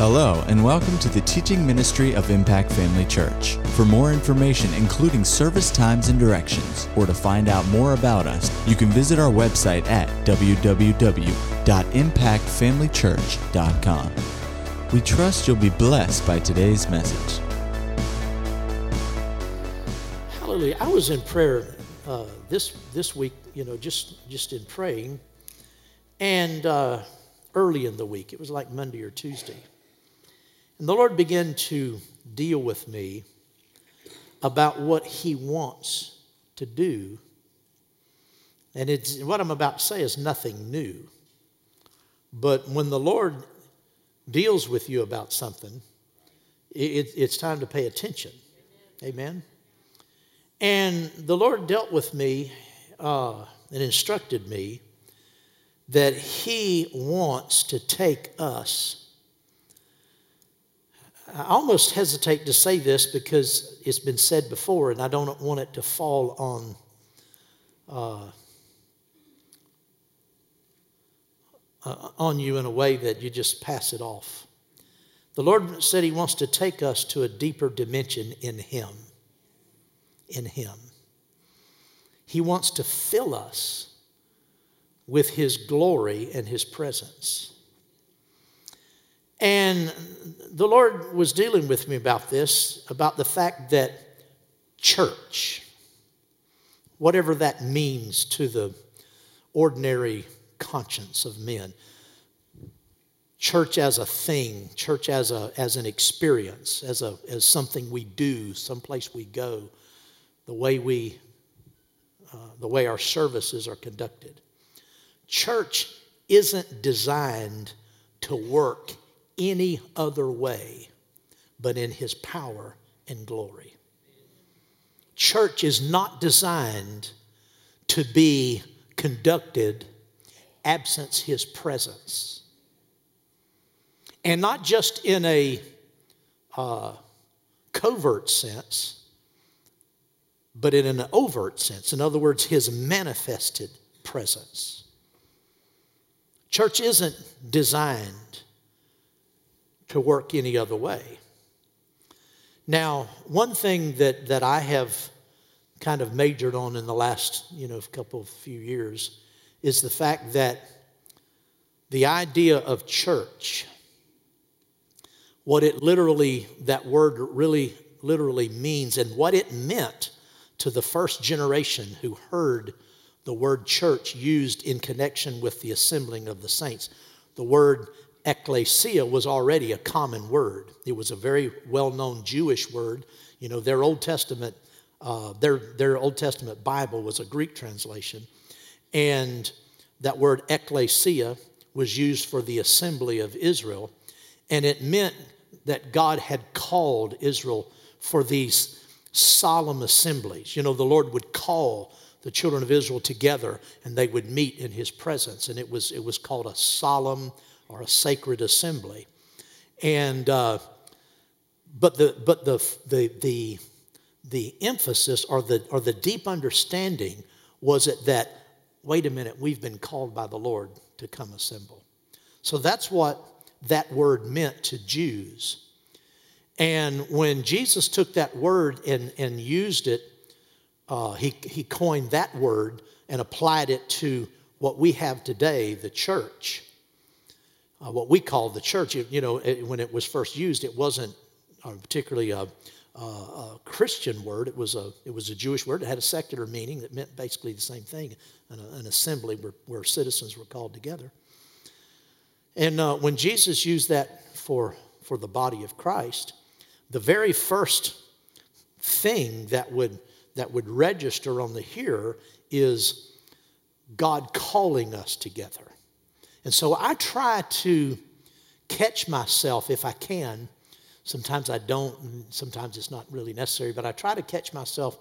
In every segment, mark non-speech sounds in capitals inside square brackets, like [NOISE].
Hello, and welcome to the teaching ministry of Impact Family Church. For more information, including service times and directions, or to find out more about us, you can visit our website at www.impactfamilychurch.com. We trust you'll be blessed by today's message. Hallelujah. I was in prayer uh, this, this week, you know, just, just in praying, and uh, early in the week, it was like Monday or Tuesday. And the Lord began to deal with me about what He wants to do. And it's, what I'm about to say is nothing new. But when the Lord deals with you about something, it, it's time to pay attention. Amen. And the Lord dealt with me uh, and instructed me that He wants to take us I almost hesitate to say this because it's been said before, and I don't want it to fall on uh, on you in a way that you just pass it off. The Lord said He wants to take us to a deeper dimension in Him. In Him. He wants to fill us with His glory and His presence. And the Lord was dealing with me about this, about the fact that church, whatever that means to the ordinary conscience of men, church as a thing, church as, a, as an experience, as, a, as something we do, someplace we go, the way we, uh, the way our services are conducted. Church isn't designed to work any other way but in his power and glory. Church is not designed to be conducted absent his presence. And not just in a uh, covert sense, but in an overt sense. In other words, his manifested presence. Church isn't designed to work any other way. Now, one thing that, that I have kind of majored on in the last, you know, couple of few years is the fact that the idea of church, what it literally, that word really literally means, and what it meant to the first generation who heard the word church used in connection with the assembling of the saints. The word ecclesia was already a common word. It was a very well known Jewish word. You know, their Old Testament, uh, their, their Old Testament Bible was a Greek translation. And that word ecclesia was used for the assembly of Israel. And it meant that God had called Israel for these solemn assemblies. You know, the Lord would call the children of Israel together and they would meet in his presence. And it was, it was called a solemn or a sacred assembly. And, uh, but the, but the, the, the, the emphasis or the, or the deep understanding was it that, wait a minute, we've been called by the Lord to come assemble. So that's what that word meant to Jews. And when Jesus took that word and, and used it, uh, he, he coined that word and applied it to what we have today, the church uh, what we call the church. You know, it, when it was first used, it wasn't uh, particularly a, a, a, Christian word. It was a it was a Jewish word. It had a secular meaning that meant basically the same thing, an, an assembly where, where, citizens were called together. And uh, when Jesus used that for for the body of Christ, the very first thing that would that would register on the hearer is God calling us together. And so I try to catch myself if I can. Sometimes I don't, and sometimes it's not really necessary, but I try to catch myself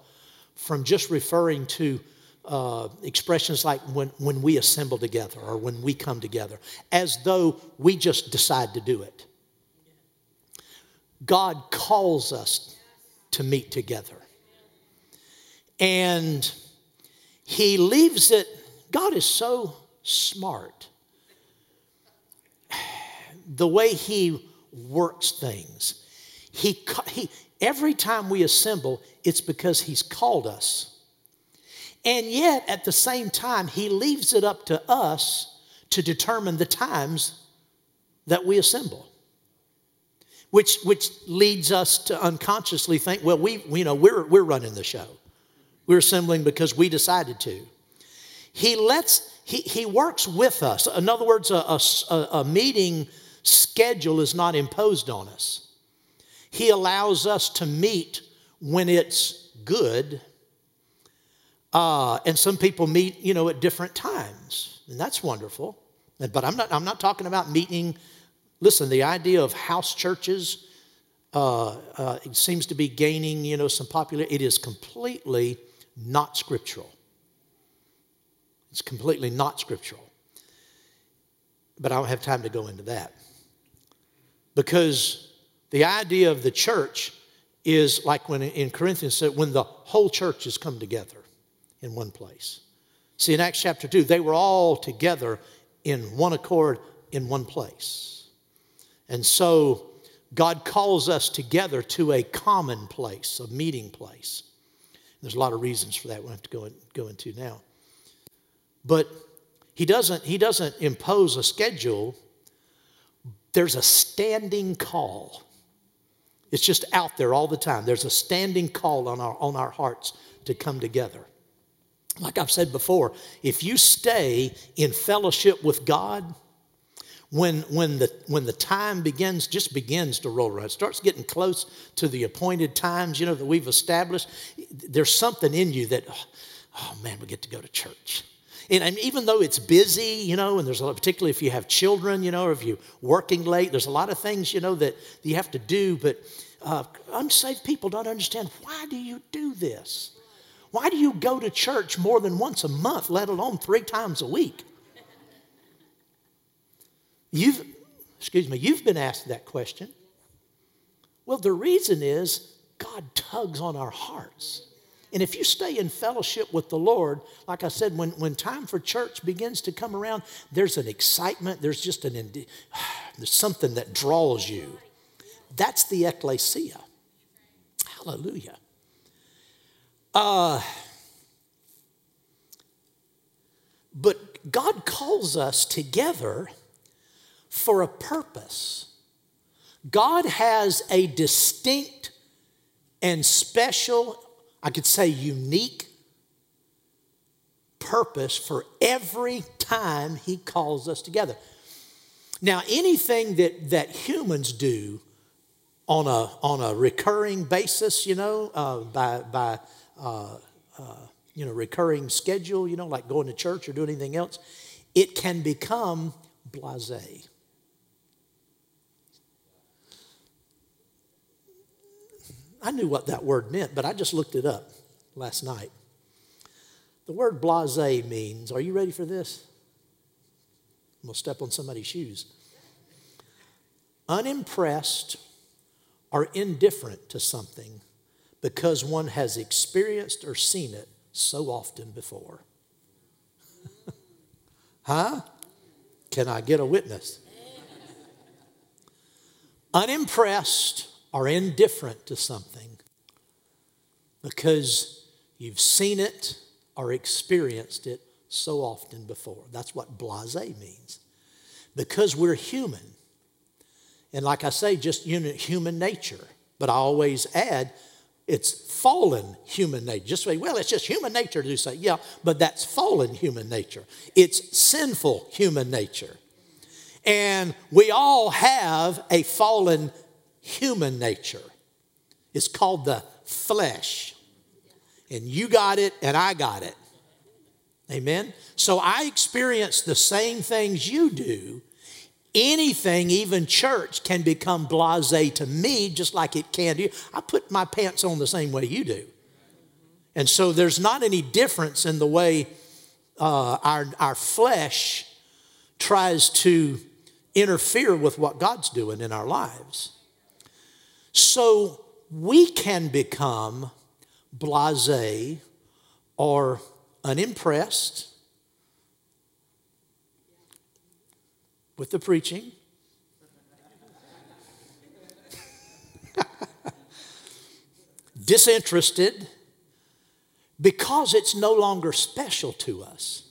from just referring to uh, expressions like when, when we assemble together or when we come together, as though we just decide to do it. God calls us to meet together. And He leaves it, God is so smart the way He works things. He, he, every time we assemble, it's because He's called us. And yet, at the same time, He leaves it up to us to determine the times that we assemble. Which, which leads us to unconsciously think, well, we, you know, we're, we're running the show. We're assembling because we decided to. He lets, he, he works with us. In other words, a, a, a meeting schedule is not imposed on us. He allows us to meet when it's good. Uh, and some people meet, you know, at different times, and that's wonderful. But I'm not, I'm not talking about meeting. Listen, the idea of house churches uh, uh, seems to be gaining, you know, some popularity. It is completely not scriptural. It's completely not scriptural. But I don't have time to go into that. Because the idea of the church is like when in Corinthians said, when the whole church has come together in one place. See, in Acts chapter 2, they were all together in one accord in one place. And so God calls us together to a common place, a meeting place. There's a lot of reasons for that we have to go, in, go into now. But he doesn't, he doesn't impose a schedule. There's a standing call. It's just out there all the time. There's a standing call on our, on our hearts to come together. Like I've said before, if you stay in fellowship with God, when, when, the, when the time begins, just begins to roll around, starts getting close to the appointed times, you know, that we've established, there's something in you that, oh, oh man, we get to go to church. And, even though it's busy, you know, and there's a lot, particularly if you have children, you know, or if you're working late, there's a lot of things, you know, that you have to do, but uh, unsaved people don't understand why do you do this? Why do you go to church more than once a month, let alone three times a week? You've, excuse me, you've been asked that question. Well, the reason is God tugs on our hearts. And if you stay in fellowship with the Lord, like I said, when, when time for church begins to come around, there's an excitement, there's just an, [SIGHS] there's something that draws you. That's the ecclesia. Hallelujah. Uh, but God calls us together for a purpose. God has a distinct and special, I could say unique purpose for every time He calls us together. Now, anything that, that humans do on a, on a recurring basis, you know, uh, by, by uh, uh, you know, recurring schedule, you know, like going to church or doing anything else, it can become blase. I knew what that word meant, but I just looked it up last night. The word blase means, are you ready for this? I'm going to step on somebody's shoes. Unimpressed or indifferent to something because one has experienced or seen it so often before. [LAUGHS] huh? Can I get a witness? Unimpressed or indifferent to something because you've seen it or experienced it so often before. That's what blase means. Because we're human. And like I say, just human nature. But I always add, it's fallen human nature. Just say, well, it's just human nature to say, yeah, but that's fallen human nature. It's sinful human nature. And we all have a fallen human nature. It's called the flesh. And you got it, and I got it. Amen? So I experience the same things you do. Anything, even church, can become blase to me just like it can to you. I put my pants on the same way you do. And so there's not any difference in the way uh, our, our flesh tries to interfere with what God's doing in our lives. So we can become blase or unimpressed with the preaching. [LAUGHS] Disinterested because it's no longer special to us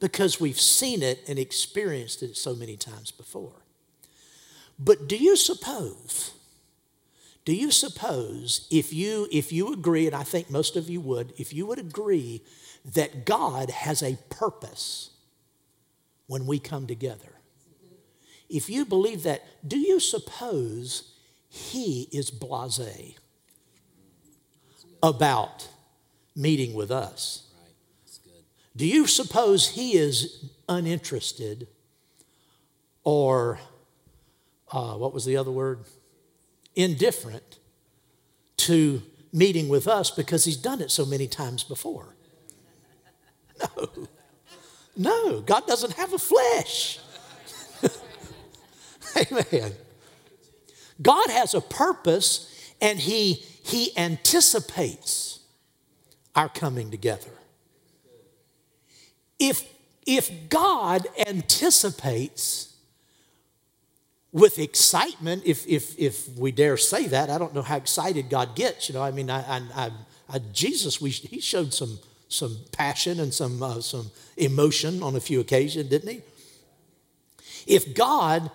because we've seen it and experienced it so many times before. But do you suppose do you suppose if you if you agree, and I think most of you would, if you would agree that God has a purpose when we come together? If you believe that, do you suppose he is blase about meeting with us? Do you suppose he is uninterested or uh, what was the other word? Indifferent to meeting with us because he's done it so many times before. No. No, God doesn't have a flesh. [LAUGHS] Amen. God has a purpose and he, he anticipates our coming together. If, if God anticipates with excitement, if, if, if we dare say that. I don't know how excited God gets. You know, I mean, I, I, I, Jesus, we, he showed some, some passion and some, uh, some emotion on a few occasions, didn't he? If God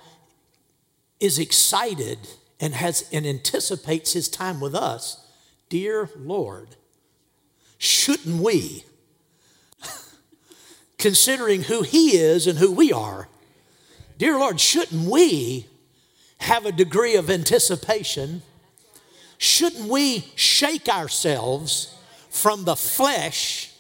is excited and has and anticipates his time with us, dear Lord, shouldn't we, [LAUGHS] considering who he is and who we are, Dear Lord, shouldn't we have a degree of anticipation? Shouldn't we shake ourselves from the flesh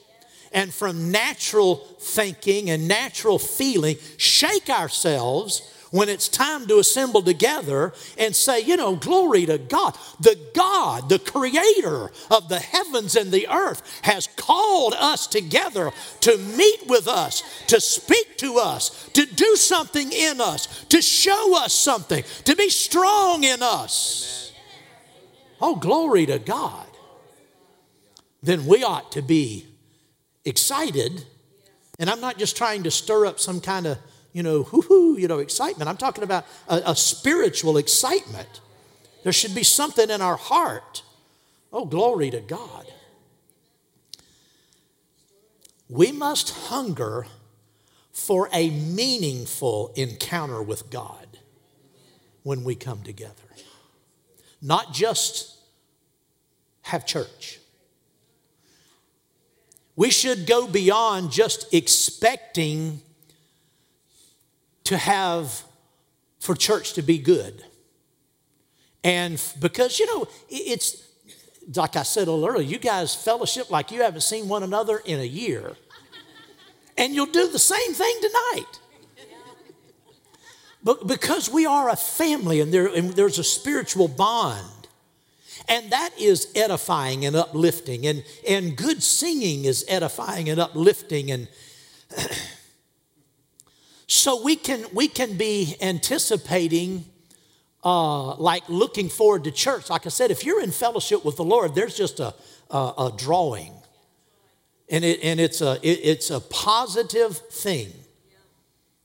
and from natural thinking and natural feeling? Shake ourselves when it's time to assemble together and say, you know, glory to God. The God, the creator of the heavens and the earth, has called us together to meet with us, to speak to us, to do something in us, to show us something, to be strong in us. Oh, glory to God. Then we ought to be excited. And I'm not just trying to stir up some kind of you know, hoo you know, excitement. I'm talking about a, a spiritual excitement. There should be something in our heart. Oh, glory to God. We must hunger for a meaningful encounter with God when we come together. Not just have church. We should go beyond just expecting to have for church to be good. And because, you know, it's like I said a little earlier, you guys fellowship like you haven't seen one another in a year. And you'll do the same thing tonight. But because we are a family and, there, and there's a spiritual bond, and that is edifying and uplifting, and, and good singing is edifying and uplifting, and [CLEARS THROAT] So we can, we can be anticipating, uh, like looking forward to church. Like I said, if you're in fellowship with the Lord, there's just a, a, a drawing. And, it, and it's, a, it, it's a positive thing.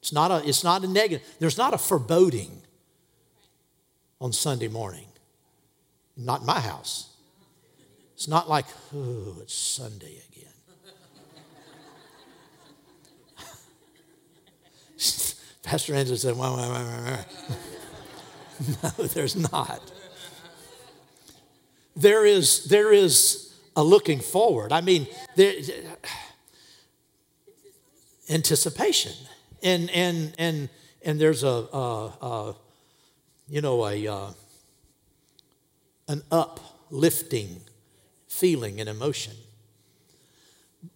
It's not, a, it's not a negative. There's not a foreboding on Sunday morning. Not in my house. It's not like, oh, it's Sunday again. Pastor Andrew said, wah, wah, wah, [LAUGHS] No, there's not. There is, there is a looking forward. I mean, there, anticipation. And, and, and, and there's a, a, a you know, a, uh, an uplifting feeling and emotion.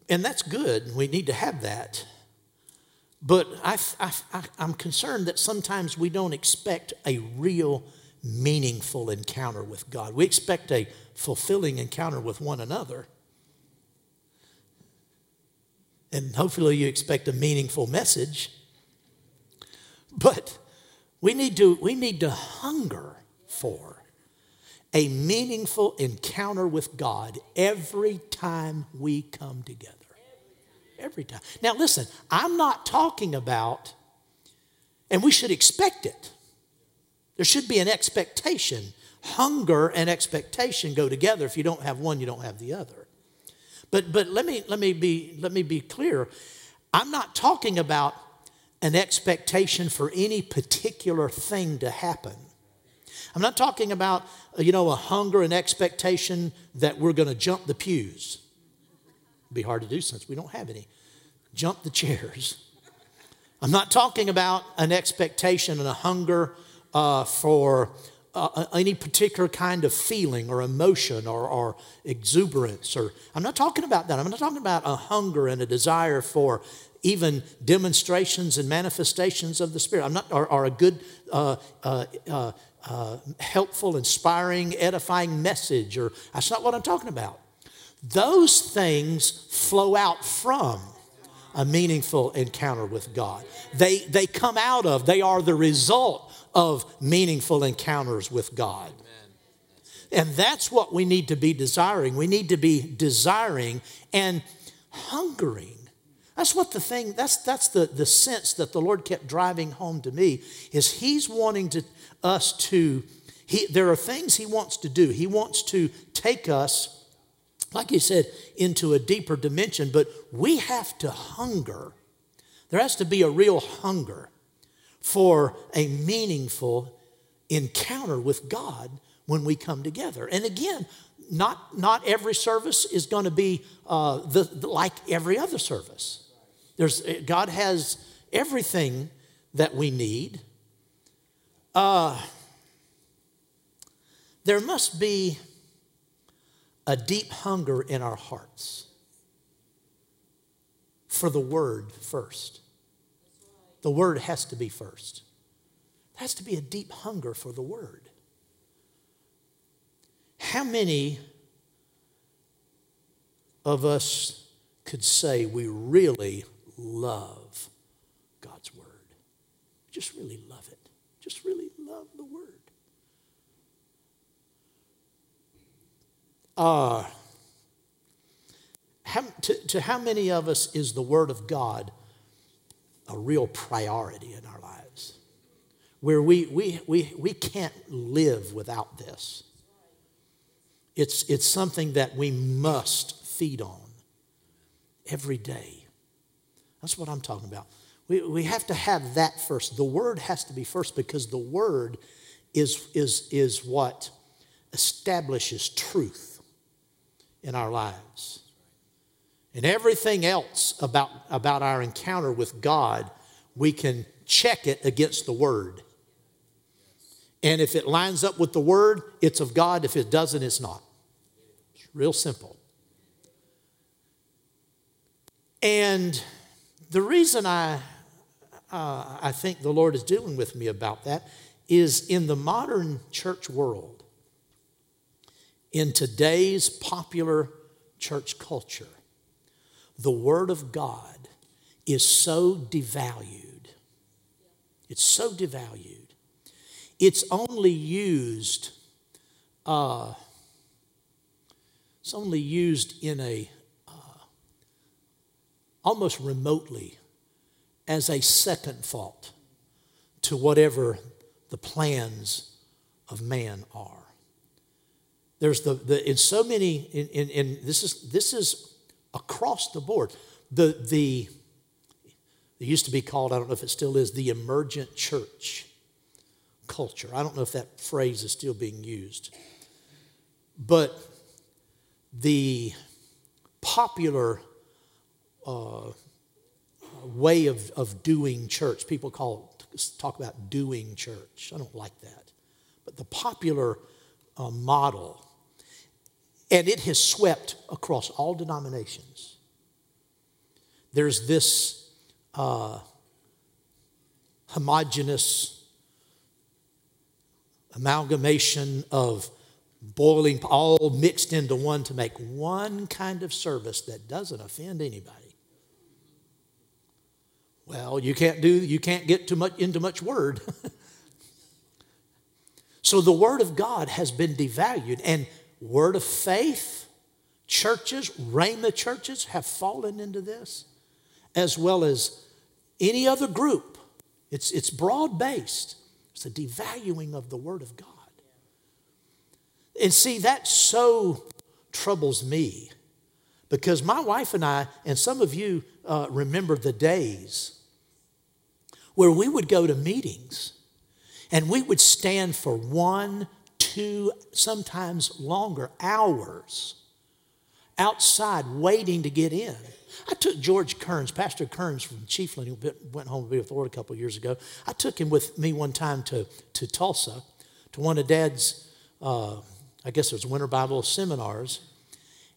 And that's good. We need to have that. But I, I, I'm concerned that sometimes we don't expect a real meaningful encounter with God. We expect a fulfilling encounter with one another. And hopefully, you expect a meaningful message. But we need to, we need to hunger for a meaningful encounter with God every time we come together. Every time. Now, listen, I'm not talking about, and we should expect it. There should be an expectation. Hunger and expectation go together. If you don't have one, you don't have the other. But, but let, me, let, me be, let me be clear. I'm not talking about an expectation for any particular thing to happen. I'm not talking about, you know, a hunger and expectation that we're going to jump the pews. It'd be hard to do since we don't have any. Jump the chairs. [LAUGHS] I'm not talking about an expectation and a hunger uh, for uh, any particular kind of feeling or emotion or, or, exuberance or i'm not talking about that. I'm not talking about a hunger and a desire for even demonstrations and manifestations of the spirit. I'm not or a good uh, uh, uh, uh helpful inspiring edifying message or that's not what i'm talking about. Those things flow out from a meaningful encounter with god they, they come out of they are the result of meaningful encounters with God. And that's what we need to be desiring. We need to be desiring and hungering. That's what the thing, that's, that's the, the sense that the Lord kept driving home to me, is He's wanting to, us to, he, there are things He wants to do. He wants to take us, like He said, into a deeper dimension, but we have to hunger. There has to be a real hunger for a meaningful encounter with God when we come together. And again, not, not every service is going to be uh, the, the, like every other service. There's, God has everything that we need. Uh, there must be a deep hunger in our hearts for the word first. The Word has to be first. There has to be a deep hunger for the Word. How many of us could say we really love God's Word? Just really love it. Just really love the Word. How, to, to how many of us is the Word of God a real priority in our lives where we, we, we, we can't live without this. It's, it's something that we must feed on every day. That's what I'm talking about. We, we have to have that first. The word has to be first because the word is, is, is what establishes truth in our lives. And everything else about, about our encounter with God, we can check it against the Word. And if it lines up with the Word, it's of God. If it doesn't, it's not. It's real simple. And the reason I, uh, I think the Lord is dealing with me about that is in the modern church world, in today's popular church culture, the Word of God is so devalued. It's so devalued. It's only used, uh, it's only used in a, uh, almost remotely as a second thought to whatever the plans of man are. There's the, the in so many, in, in, in this is this is across the board. The, the, it used to be called, I don't know if it still is, the emergent church culture. I don't know if that phrase is still being used. But the popular uh, way of, of doing church, people call talk about doing church. I don't like that. But the popular uh, model and it has swept across all denominations. There's this uh, homogenous amalgamation of boiling, all mixed into one to make one kind of service that doesn't offend anybody. Well, you can't do, you can't get too much into much word. [LAUGHS] so the word of God has been devalued, and Word of Faith churches, Rhema churches, have fallen into this, as well as any other group. It's, it's broad based. It's a devaluing of the Word of God. And see, that so troubles me because my wife and I, and some of you uh, remember the days where we would go to meetings and we would stand for one, two, sometimes longer hours outside waiting to get in. I took George Kearns, Pastor Kearns from Chiefland, who went home to be with the Lord a couple of years ago. I took him with me one time to, to Tulsa, to one of Dad's, uh, I guess it was Winter Bible seminars.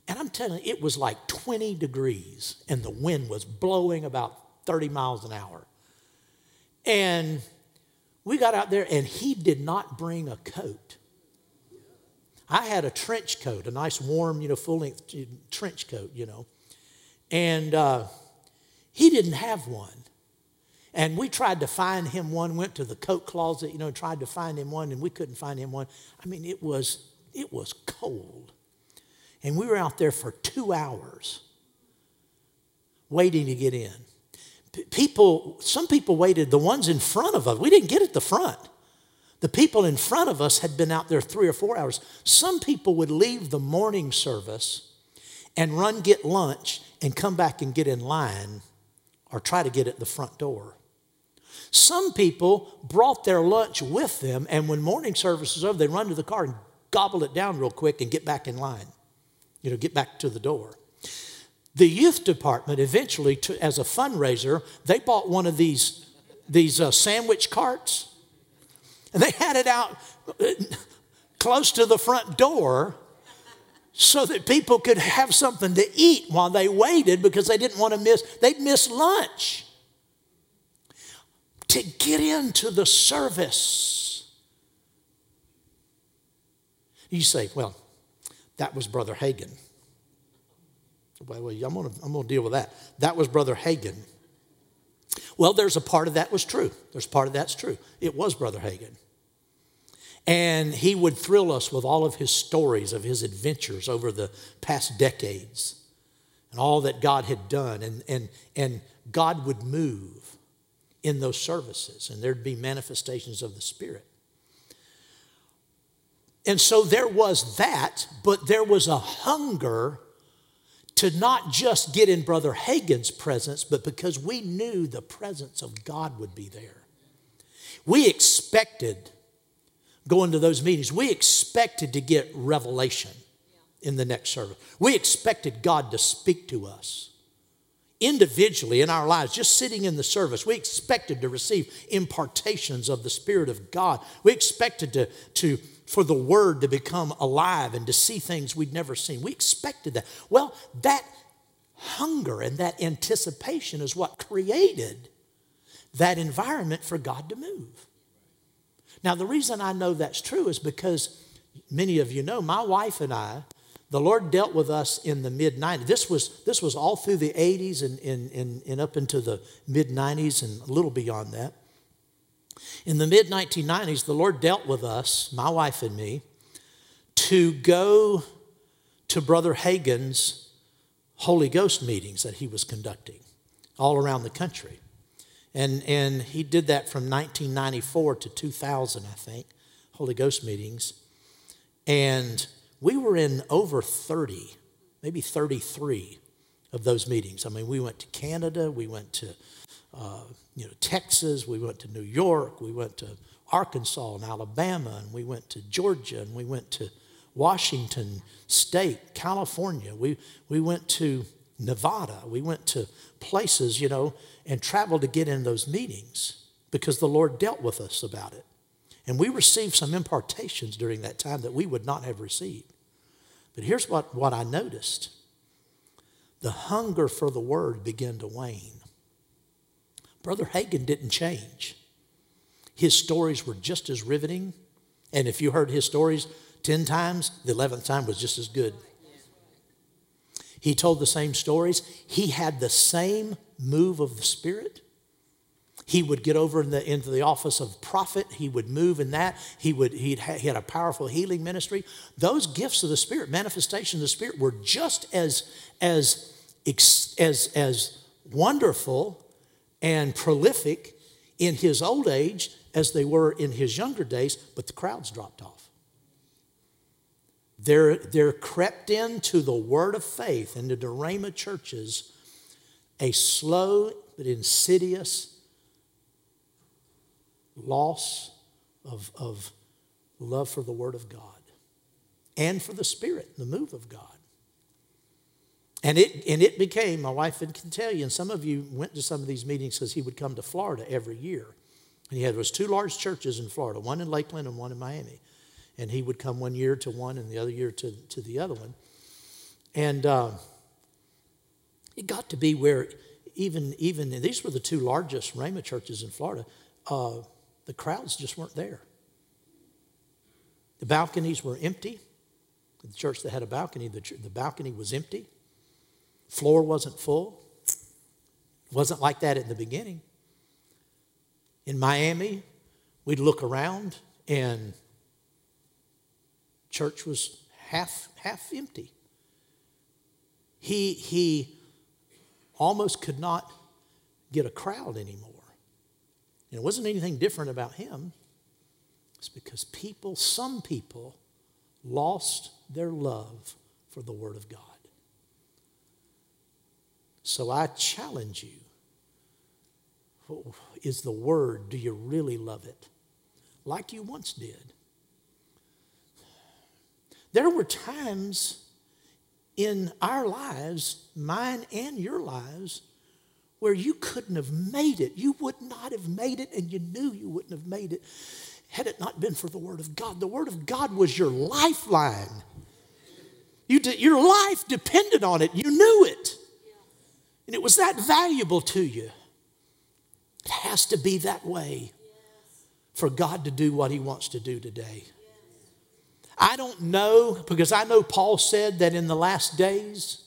And I'm telling you, it was like 20 degrees, and the wind was blowing about 30 miles an hour. And we got out there, and he did not bring a coat. I had a trench coat, a nice warm, you know, full length trench coat, you know. And uh, he didn't have one. And we tried to find him one, went to the coat closet, you know, tried to find him one, and we couldn't find him one. I mean, it was, it was cold. And we were out there for two hours waiting to get in. People, some people waited, the ones in front of us, we didn't get at the front. The people in front of us had been out there three or four hours. Some people would leave the morning service and run get lunch and come back and get in line or try to get at the front door. Some people brought their lunch with them, and when morning service was over, they run to the car and gobble it down real quick and get back in line, you know, get back to the door. The youth department eventually, to, as a fundraiser, they bought one of these, these uh, sandwich carts they had it out uh, close to the front door so that people could have something to eat while they waited because they didn't want to miss, they'd miss lunch. To get into the service. You say, well, that was Brother Hagin. Well, I'm going to I'm going to deal with that. That was Brother Hagin. Well, there's a part of that was true. There's part of that's true. It was Brother Hagin. And he would thrill us with all of his stories of his adventures over the past decades and all that God had done. And, and, and God would move in those services, and there'd be manifestations of the Spirit. And so there was that, but there was a hunger to not just get in Brother Hagin's presence, but because we knew the presence of God would be there. We expected going to those meetings, we expected to get revelation in the next service. We expected God to speak to us individually in our lives, just sitting in the service. We expected to receive impartations of the Spirit of God. We expected to, to for the word to become alive and to see things we'd never seen. We expected that. Well, that hunger and that anticipation is what created that environment for God to move. Now, the reason I know that's true is because many of you know my wife and I, the Lord dealt with us in the mid 90s. This was, this was all through the 80s and, and, and, and up into the mid 90s and a little beyond that. In the mid 1990s, the Lord dealt with us, my wife and me, to go to Brother Hagin's Holy Ghost meetings that he was conducting all around the country. And, and he did that from 1994 to 2000, I think, Holy Ghost meetings. And we were in over 30, maybe 33 of those meetings. I mean, we went to Canada, we went to uh, you know, Texas, we went to New York, we went to Arkansas and Alabama, and we went to Georgia, and we went to Washington State, California. We, we went to Nevada. We went to places, you know, and traveled to get in those meetings because the Lord dealt with us about it. And we received some impartations during that time that we would not have received. But here's what, what I noticed the hunger for the word began to wane. Brother Hagin didn't change. His stories were just as riveting. And if you heard his stories 10 times, the 11th time was just as good. He told the same stories. He had the same move of the Spirit. He would get over in the, into the office of prophet. He would move in that. He, would, he'd ha, he had a powerful healing ministry. Those gifts of the Spirit, manifestations of the Spirit, were just as, as, as, as wonderful and prolific in his old age as they were in his younger days, but the crowds dropped off. There, there crept into the word of faith, into the Rhema churches, a slow but insidious loss of, of love for the word of God and for the Spirit, the move of God. And it, and it became, my wife can tell you, and some of you went to some of these meetings because he would come to Florida every year. And he had was two large churches in Florida, one in Lakeland and one in Miami. And he would come one year to one and the other year to, to the other one. And uh, it got to be where even, even these were the two largest Rhema churches in Florida, uh, the crowds just weren't there. The balconies were empty. The church that had a balcony, the, the balcony was empty. Floor wasn't full. It wasn't like that in the beginning. In Miami, we'd look around and church was half half empty. He he almost could not get a crowd anymore. And it wasn't anything different about him. It's because people, some people, lost their love for the Word of God. So I challenge you is the Word, do you really love it? Like you once did. There were times in our lives, mine and your lives, where you couldn't have made it. You would not have made it, and you knew you wouldn't have made it had it not been for the Word of God. The Word of God was your lifeline. You did, your life depended on it. You knew it. And it was that valuable to you. It has to be that way for God to do what He wants to do today. I don't know, because I know Paul said that in the last days,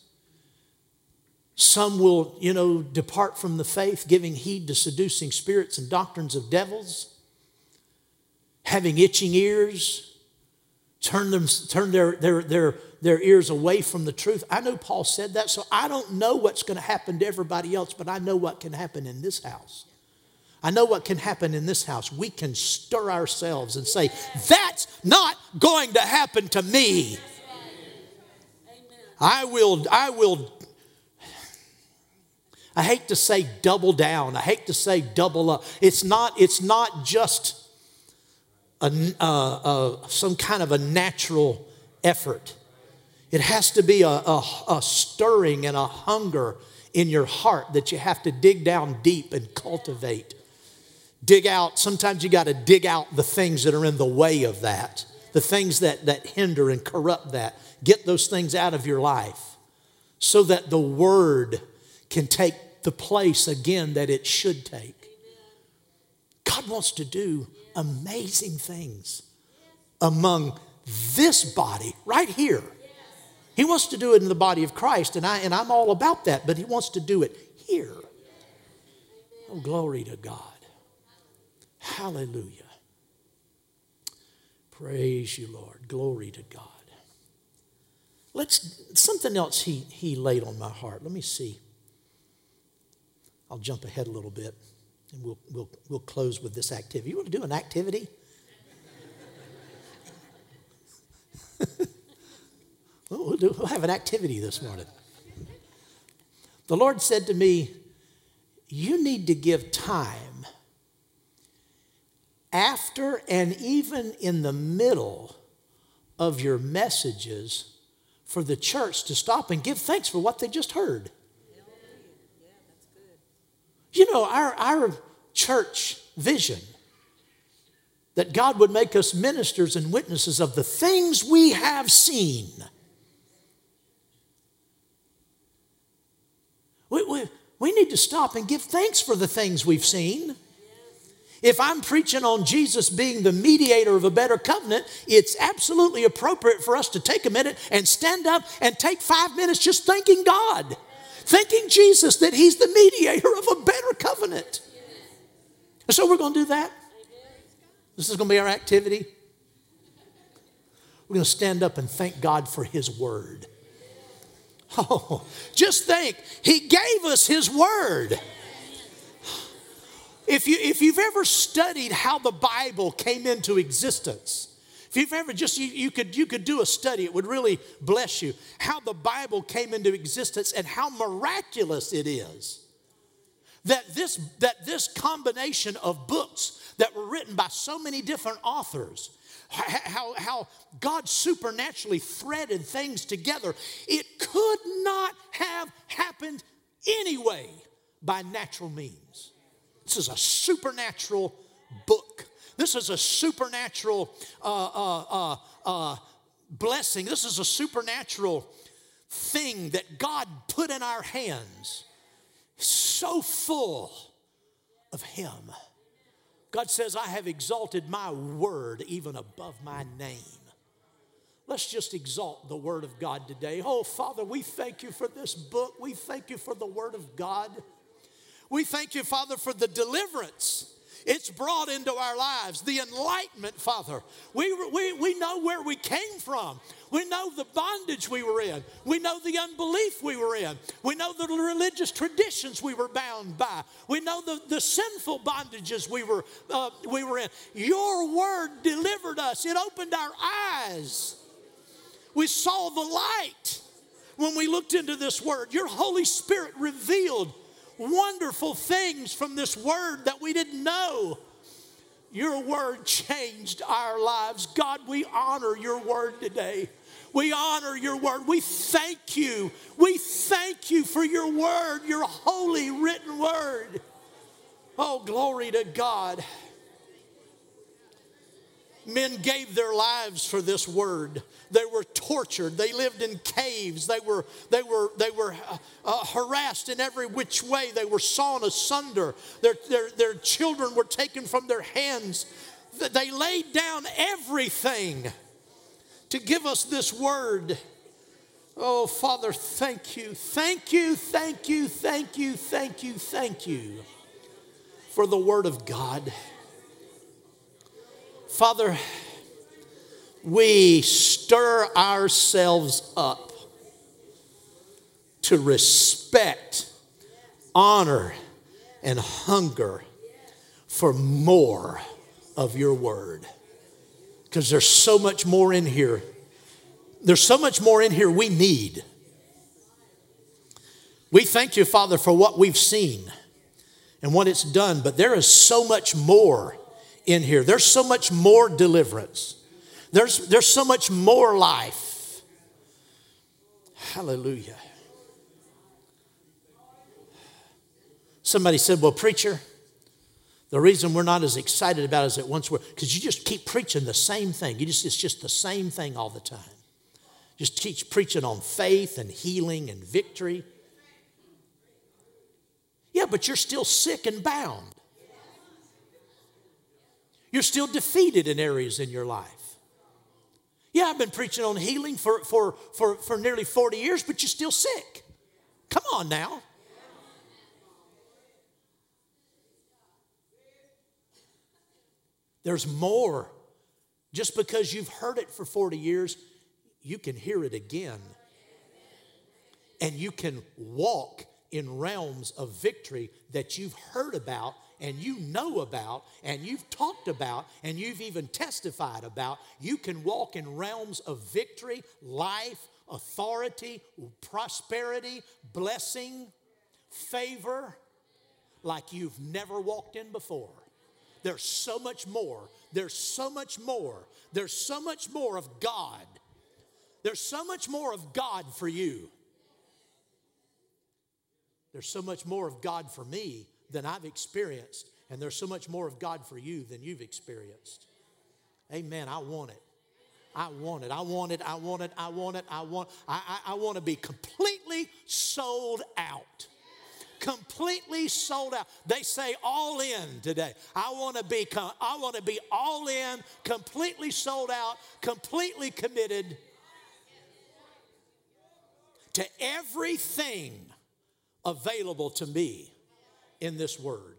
some will, you know, depart from the faith, giving heed to seducing spirits and doctrines of devils having itching ears, turn, them, turn their, their, their, their ears away from the truth. I know Paul said that, so I don't know what's going to happen to everybody else, but I know what can happen in this house. I know what can happen in this house. We can stir ourselves and say, That's not going to happen to me. I will, I will, I hate to say double down. I hate to say double up. It's not, it's not just a, uh, some kind of a natural effort. It has to be a, a, a stirring and a hunger in your heart that you have to dig down deep and cultivate. Dig out, sometimes you got to dig out the things that are in the way of that, the things that, that hinder and corrupt that. Get those things out of your life so that the word can take the place again that it should take. God wants to do amazing things among this body right here. He wants to do it in the body of Christ, and, I, and I'm all about that, but He wants to do it here. Oh, glory to God. Hallelujah. Praise you, Lord. Glory to God. Let's something else he, he laid on my heart. Let me see. I'll jump ahead a little bit. And we'll, we'll, we'll close with this activity. You want to do an activity? [LAUGHS] we'll, do, we'll have an activity this morning. The Lord said to me, You need to give time after and even in the middle of your messages for the church to stop and give thanks for what they just heard. You know, our, our church vision that God would make us ministers and witnesses of the things we have seen. We, we, we need to stop and give thanks for the things we've seen. If I'm preaching on Jesus being the mediator of a better covenant, it's absolutely appropriate for us to take a minute and stand up and take five minutes just thanking God thanking Jesus that He's the mediator of a better covenant. So we're going to do that. This is going to be our activity. We're going to stand up and thank God for His word. Oh, just think, He gave us His word. If, you, if you've ever studied how the Bible came into existence, if you've ever just, you, you, could, you could do a study, it would really bless you. How the Bible came into existence and how miraculous it is that this, that this combination of books that were written by so many different authors, how, how God supernaturally threaded things together, it could not have happened anyway by natural means. This is a supernatural book. This is a supernatural uh, uh, uh, uh, blessing. This is a supernatural thing that God put in our hands, so full of Him. God says, I have exalted my word even above my name. Let's just exalt the Word of God today. Oh, Father, we thank you for this book. We thank you for the Word of God. We thank you, Father, for the deliverance it's brought into our lives. The enlightenment, Father. We, we, we know where we came from. We know the bondage we were in. We know the unbelief we were in. We know the religious traditions we were bound by. We know the, the sinful bondages we were, uh, we were in. Your word delivered us, it opened our eyes. We saw the light when we looked into this word. Your Holy Spirit revealed wonderful things from this word that we didn't know. Your word changed our lives. God, we honor your word today. We honor your word. We thank you. We thank you for your word, your holy written word. Oh, glory to God. Men gave their lives for this word. They were tortured. They lived in caves. They were, they were, they were uh, uh, harassed in every which way. They were sawn asunder. Their, their, their children were taken from their hands. They laid down everything to give us this word. Oh, Father, thank you. Thank you, thank you, thank you, thank you, thank you for the word of God. Father, we stir ourselves up to respect, honor, and hunger for more of your word. Because there's so much more in here. There's so much more in here we need. We thank you, Father, for what we've seen and what it's done, but there is so much more in here. There's so much more deliverance. There's, there's so much more life. Hallelujah. Somebody said, Well, preacher, the reason we're not as excited about it as it once were, because you just keep preaching the same thing. You just, it's just the same thing all the time. Just teach preaching on faith and healing and victory. Yeah, but you're still sick and bound. You're still defeated in areas in your life. Yeah, I've been preaching on healing for, for, for, for nearly 40 years, but you're still sick. Come on now. There's more. Just because you've heard it for 40 years, you can hear it again. And you can walk in realms of victory that you've heard about and you know about and you've talked about and you've even testified about, you can walk in realms of victory, life, authority, prosperity, blessing, favor like you've never walked in before. There's so much more. There's so much more. There's so much more of God. There's so much more of God for you. There's so much more of God for me than I've experienced, and there's so much more of God for you than you've experienced. Amen. I want it. I want it. I want it. I want it. I want it. I want. I, I, I want to be completely sold out. Completely sold out. They say all in today. I want to be. I want to be all in, completely sold out, completely committed to everything available to me in this word.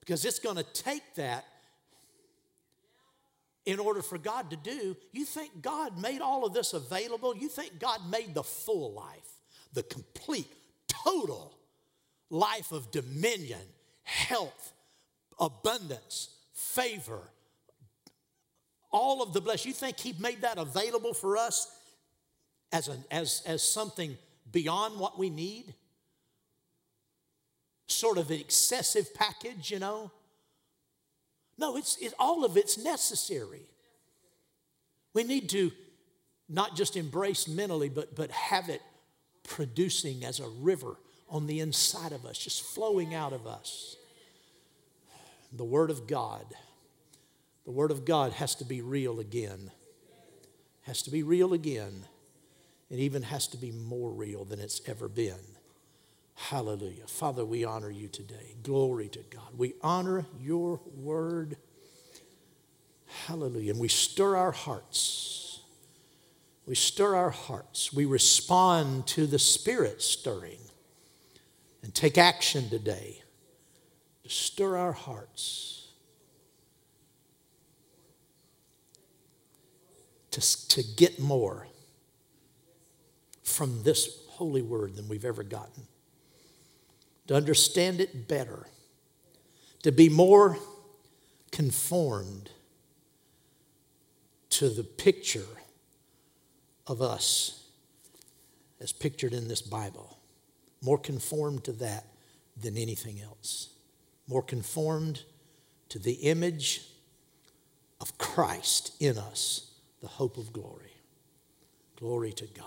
Because it's going to take that in order for God to do. You think God made all of this available? You think God made the full life, the complete, total life of dominion, health, abundance, favor, all of the blessing. You think He made that available for us as, an, as, as something beyond what we need? Sort of an excessive package, you know? No, it's, it, all of it's necessary. We need to not just embrace mentally, but, but have it producing as a river on the inside of us, just flowing out of us. The Word of God. The Word of God has to be real again. Has to be real again. It even has to be more real than it's ever been. Hallelujah. Father, we honor you today. Glory to God. We honor your word. Hallelujah. And we stir our hearts. We stir our hearts. We respond to the Spirit stirring and take action today to stir our hearts. To, to get more from this holy word than we've ever gotten, to understand it better, to be more conformed to the picture of us as pictured in this Bible, more conformed to that than anything else, more conformed to the image of Christ in us, the hope of glory. Glory to God.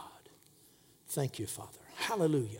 Thank you, Father. Hallelujah.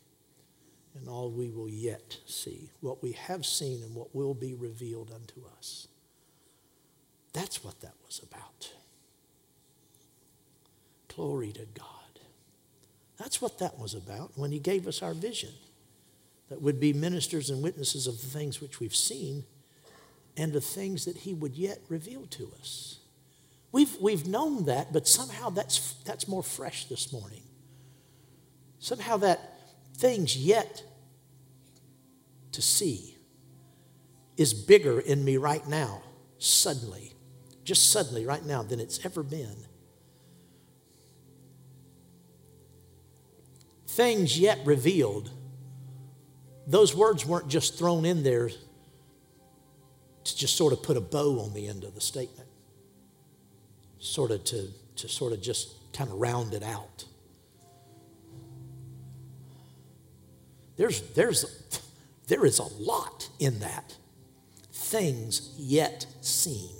and all we will yet see, what we have seen and what will be revealed unto us. That's what that was about. Glory to God. That's what that was about when He gave us our vision that would be ministers and witnesses of the things which we've seen and the things that He would yet reveal to us. We've, we've known that, but somehow that's, that's more fresh this morning. Somehow that things yet to see is bigger in me right now, suddenly, just suddenly, right now, than it's ever been. Things yet revealed, those words weren't just thrown in there to just sort of put a bow on the end of the statement, sort of to, to sort of just kind of round it out. There's, there's, there is a lot in that. Things yet seen.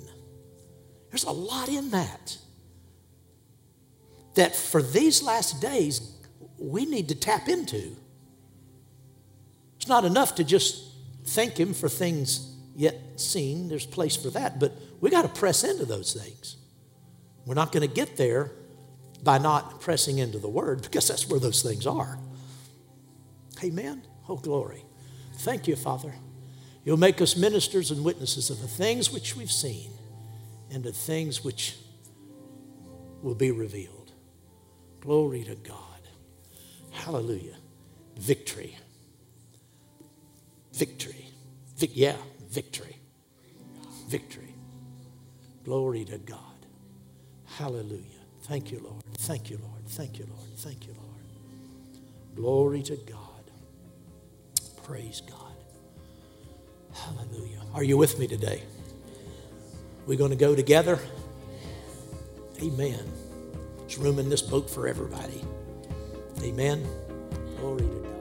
There's a lot in that. That for these last days, we need to tap into. It's not enough to just thank Him for things yet seen. There's place for that, but we got to press into those things. We're not going to get there by not pressing into the Word because that's where those things are. Amen. Oh, glory. Thank you, Father. You'll make us ministers and witnesses of the things which we've seen and the things which will be revealed. Glory to God. Hallelujah. Victory. Victory. Vic- yeah, victory. Victory. Glory to God. Hallelujah. Thank you, Lord. Thank you, Lord. Thank you, Lord. Thank you, Lord. Glory to God. Praise God. Hallelujah. Are you with me today? We're going to go together? Amen. There's room in this boat for everybody. Amen. Glory to God.